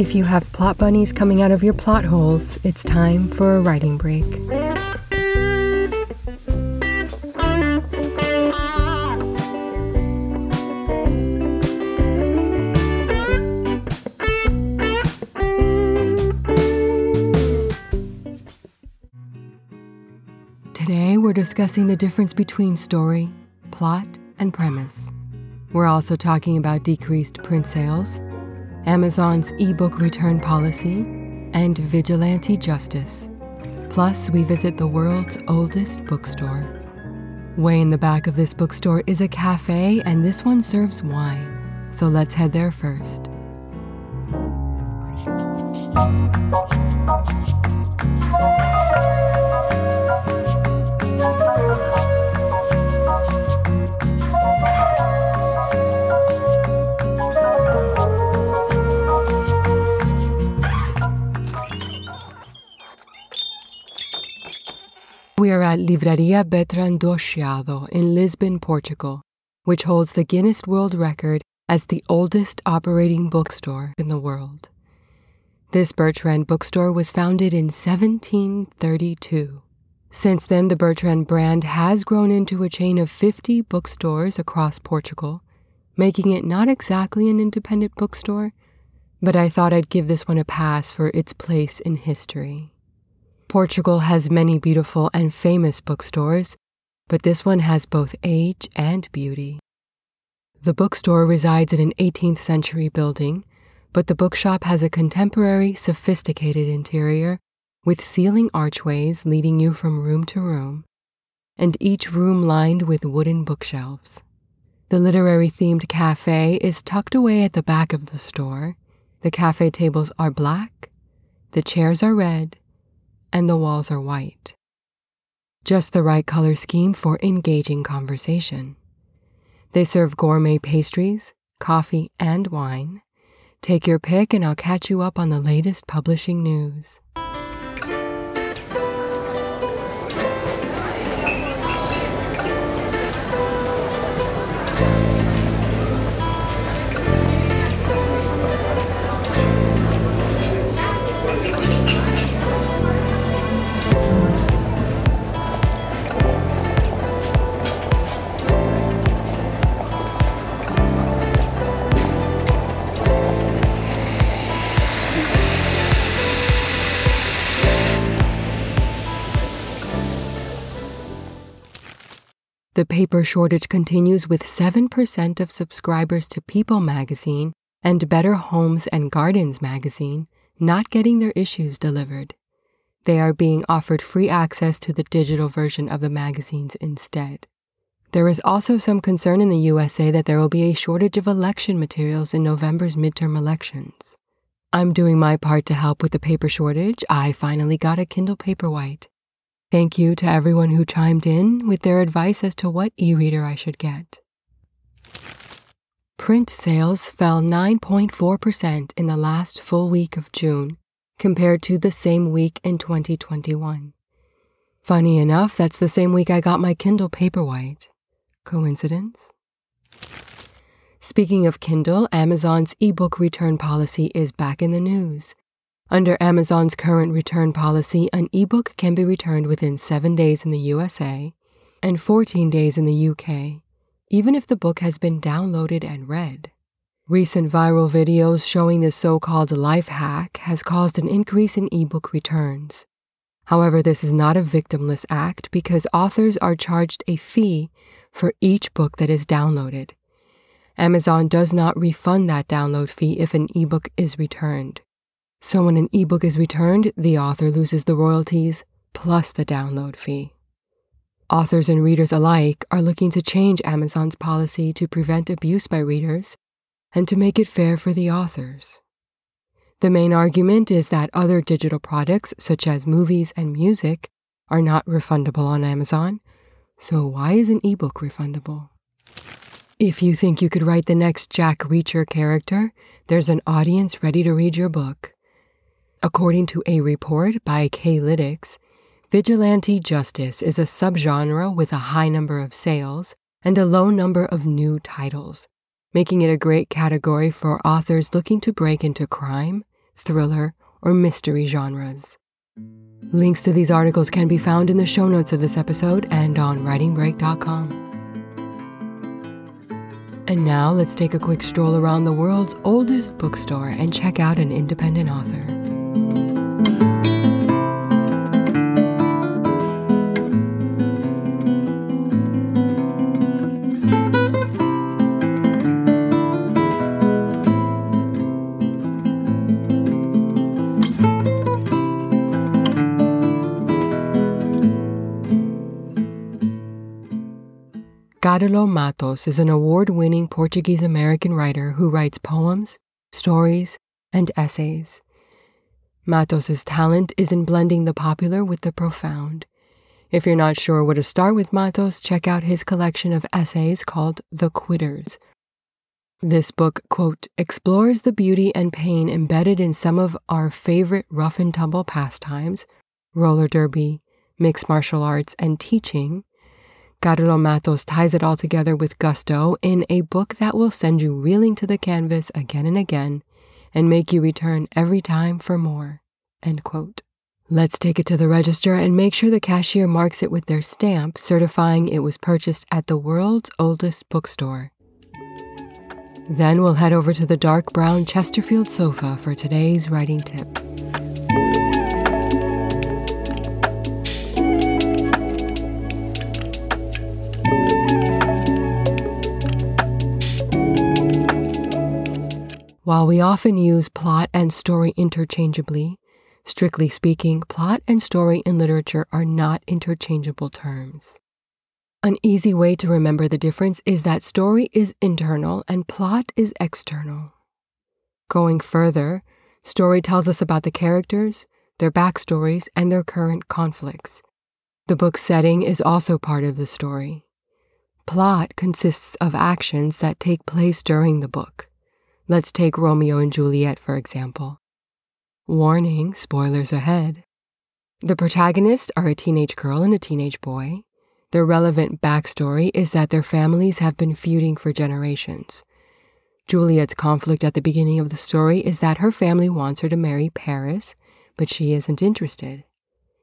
If you have plot bunnies coming out of your plot holes, it's time for a writing break. Today, we're discussing the difference between story, plot, and premise. We're also talking about decreased print sales, Amazon's ebook return policy, and vigilante justice. Plus, we visit the world's oldest bookstore. Way in the back of this bookstore is a cafe, and this one serves wine. So let's head there first. Livraria Bertrand do in Lisbon, Portugal, which holds the Guinness World Record as the oldest operating bookstore in the world. This Bertrand bookstore was founded in 1732. Since then, the Bertrand brand has grown into a chain of 50 bookstores across Portugal, making it not exactly an independent bookstore, but I thought I'd give this one a pass for its place in history. Portugal has many beautiful and famous bookstores, but this one has both age and beauty. The bookstore resides in an 18th century building, but the bookshop has a contemporary, sophisticated interior with ceiling archways leading you from room to room, and each room lined with wooden bookshelves. The literary themed cafe is tucked away at the back of the store. The cafe tables are black, the chairs are red, and the walls are white. Just the right color scheme for engaging conversation. They serve gourmet pastries, coffee, and wine. Take your pick, and I'll catch you up on the latest publishing news. The paper shortage continues with 7% of subscribers to People magazine and Better Homes and Gardens magazine not getting their issues delivered. They are being offered free access to the digital version of the magazines instead. There is also some concern in the USA that there will be a shortage of election materials in November's midterm elections. I'm doing my part to help with the paper shortage. I finally got a Kindle Paperwhite. Thank you to everyone who chimed in with their advice as to what e reader I should get. Print sales fell 9.4% in the last full week of June compared to the same week in 2021. Funny enough, that's the same week I got my Kindle Paperwhite. Coincidence? Speaking of Kindle, Amazon's ebook return policy is back in the news. Under Amazon's current return policy, an ebook can be returned within seven days in the USA and 14 days in the UK, even if the book has been downloaded and read. Recent viral videos showing this so called life hack has caused an increase in ebook returns. However, this is not a victimless act because authors are charged a fee for each book that is downloaded. Amazon does not refund that download fee if an ebook is returned. So when an ebook is returned, the author loses the royalties plus the download fee. Authors and readers alike are looking to change Amazon's policy to prevent abuse by readers and to make it fair for the authors. The main argument is that other digital products, such as movies and music, are not refundable on Amazon, so why is an ebook refundable? If you think you could write the next Jack Reacher character, there's an audience ready to read your book. According to a report by K-Lytics, vigilante justice is a subgenre with a high number of sales and a low number of new titles, making it a great category for authors looking to break into crime, thriller, or mystery genres. Links to these articles can be found in the show notes of this episode and on writingbreak.com. And now let's take a quick stroll around the world's oldest bookstore and check out an independent author. Carlo Matos is an award winning Portuguese American writer who writes poems, stories, and essays. Matos's talent is in blending the popular with the profound. If you're not sure where to start with Matos, check out his collection of essays called The Quitters. This book, quote, explores the beauty and pain embedded in some of our favorite rough and tumble pastimes roller derby, mixed martial arts, and teaching Carlo Matos ties it all together with gusto in a book that will send you reeling to the canvas again and again and make you return every time for more. Let's take it to the register and make sure the cashier marks it with their stamp certifying it was purchased at the world's oldest bookstore. Then we'll head over to the dark brown Chesterfield sofa for today's writing tip. While we often use plot and story interchangeably, strictly speaking, plot and story in literature are not interchangeable terms. An easy way to remember the difference is that story is internal and plot is external. Going further, story tells us about the characters, their backstories, and their current conflicts. The book's setting is also part of the story. Plot consists of actions that take place during the book. Let's take Romeo and Juliet, for example. Warning, spoilers ahead. The protagonists are a teenage girl and a teenage boy. Their relevant backstory is that their families have been feuding for generations. Juliet's conflict at the beginning of the story is that her family wants her to marry Paris, but she isn't interested.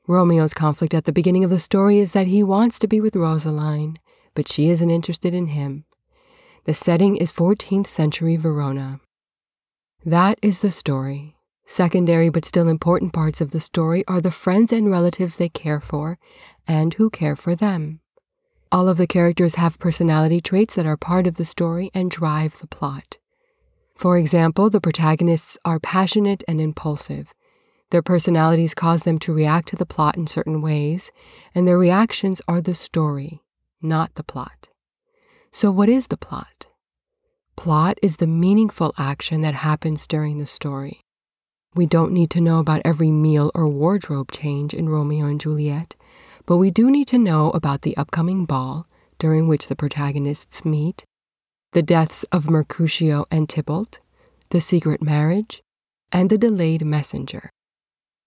Romeo's conflict at the beginning of the story is that he wants to be with Rosaline, but she isn't interested in him. The setting is 14th century Verona. That is the story. Secondary but still important parts of the story are the friends and relatives they care for and who care for them. All of the characters have personality traits that are part of the story and drive the plot. For example, the protagonists are passionate and impulsive. Their personalities cause them to react to the plot in certain ways, and their reactions are the story, not the plot. So, what is the plot? Plot is the meaningful action that happens during the story. We don't need to know about every meal or wardrobe change in Romeo and Juliet, but we do need to know about the upcoming ball during which the protagonists meet, the deaths of Mercutio and Tybalt, the secret marriage, and the delayed messenger.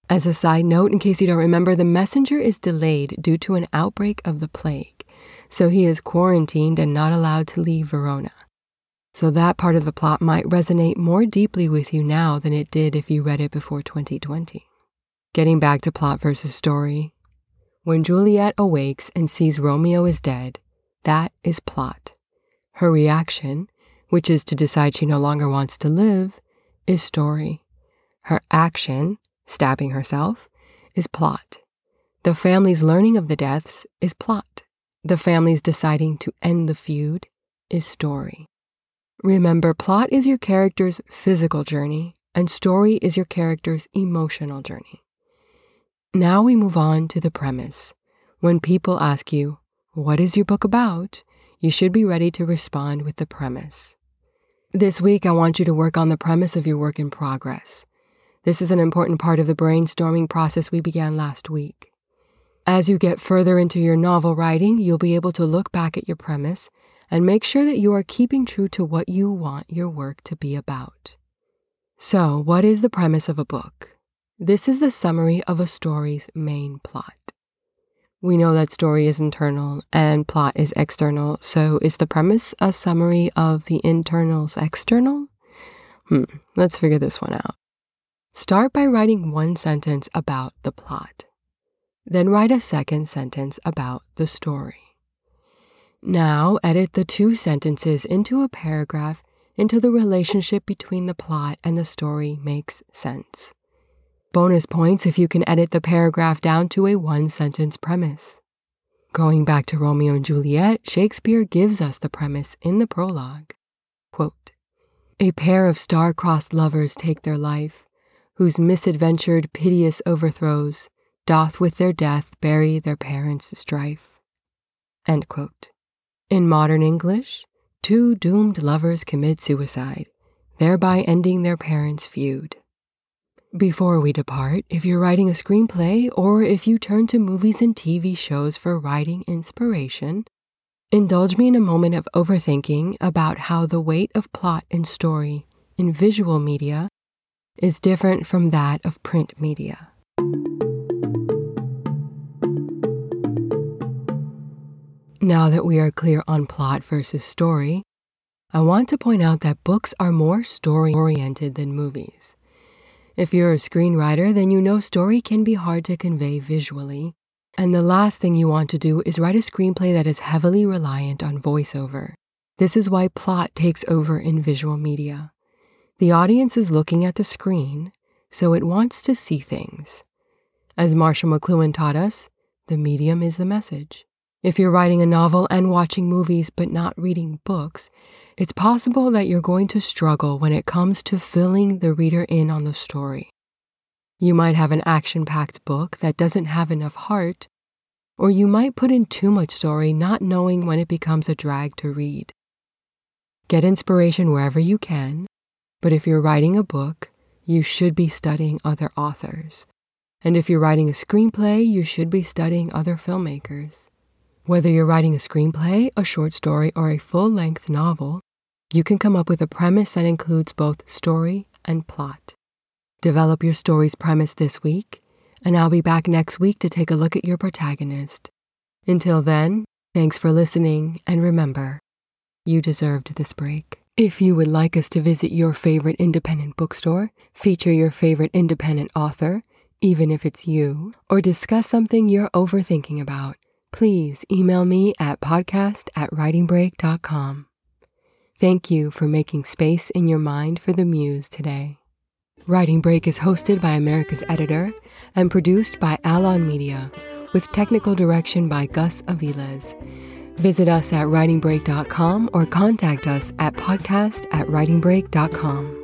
As a side note, in case you don't remember, the messenger is delayed due to an outbreak of the plague so he is quarantined and not allowed to leave Verona. So that part of the plot might resonate more deeply with you now than it did if you read it before 2020. Getting back to plot versus story. When Juliet awakes and sees Romeo is dead, that is plot. Her reaction, which is to decide she no longer wants to live, is story. Her action, stabbing herself, is plot. The family's learning of the deaths is plot. The family's deciding to end the feud is story. Remember, plot is your character's physical journey, and story is your character's emotional journey. Now we move on to the premise. When people ask you, What is your book about? you should be ready to respond with the premise. This week, I want you to work on the premise of your work in progress. This is an important part of the brainstorming process we began last week. As you get further into your novel writing, you'll be able to look back at your premise and make sure that you are keeping true to what you want your work to be about. So, what is the premise of a book? This is the summary of a story's main plot. We know that story is internal and plot is external, so is the premise a summary of the internal's external? Hmm, let's figure this one out. Start by writing one sentence about the plot. Then write a second sentence about the story. Now edit the two sentences into a paragraph until the relationship between the plot and the story makes sense. Bonus points if you can edit the paragraph down to a one sentence premise. Going back to Romeo and Juliet, Shakespeare gives us the premise in the prologue. Quote, a pair of star-crossed lovers take their life, whose misadventured piteous overthrows doth with their death bury their parents' strife. In modern English, two doomed lovers commit suicide, thereby ending their parents' feud. Before we depart, if you're writing a screenplay or if you turn to movies and TV shows for writing inspiration, indulge me in a moment of overthinking about how the weight of plot and story in visual media is different from that of print media. Now that we are clear on plot versus story, I want to point out that books are more story oriented than movies. If you're a screenwriter, then you know story can be hard to convey visually, and the last thing you want to do is write a screenplay that is heavily reliant on voiceover. This is why plot takes over in visual media. The audience is looking at the screen, so it wants to see things. As Marshall McLuhan taught us, the medium is the message. If you're writing a novel and watching movies but not reading books, it's possible that you're going to struggle when it comes to filling the reader in on the story. You might have an action packed book that doesn't have enough heart, or you might put in too much story not knowing when it becomes a drag to read. Get inspiration wherever you can, but if you're writing a book, you should be studying other authors. And if you're writing a screenplay, you should be studying other filmmakers. Whether you're writing a screenplay, a short story, or a full length novel, you can come up with a premise that includes both story and plot. Develop your story's premise this week, and I'll be back next week to take a look at your protagonist. Until then, thanks for listening, and remember, you deserved this break. If you would like us to visit your favorite independent bookstore, feature your favorite independent author, even if it's you, or discuss something you're overthinking about, please email me at podcast at writingbreak.com. Thank you for making space in your mind for the muse today. Writing Break is hosted by America's Editor and produced by Alon Media, with technical direction by Gus Aviles. Visit us at writingbreak.com or contact us at podcast at writingbreak.com.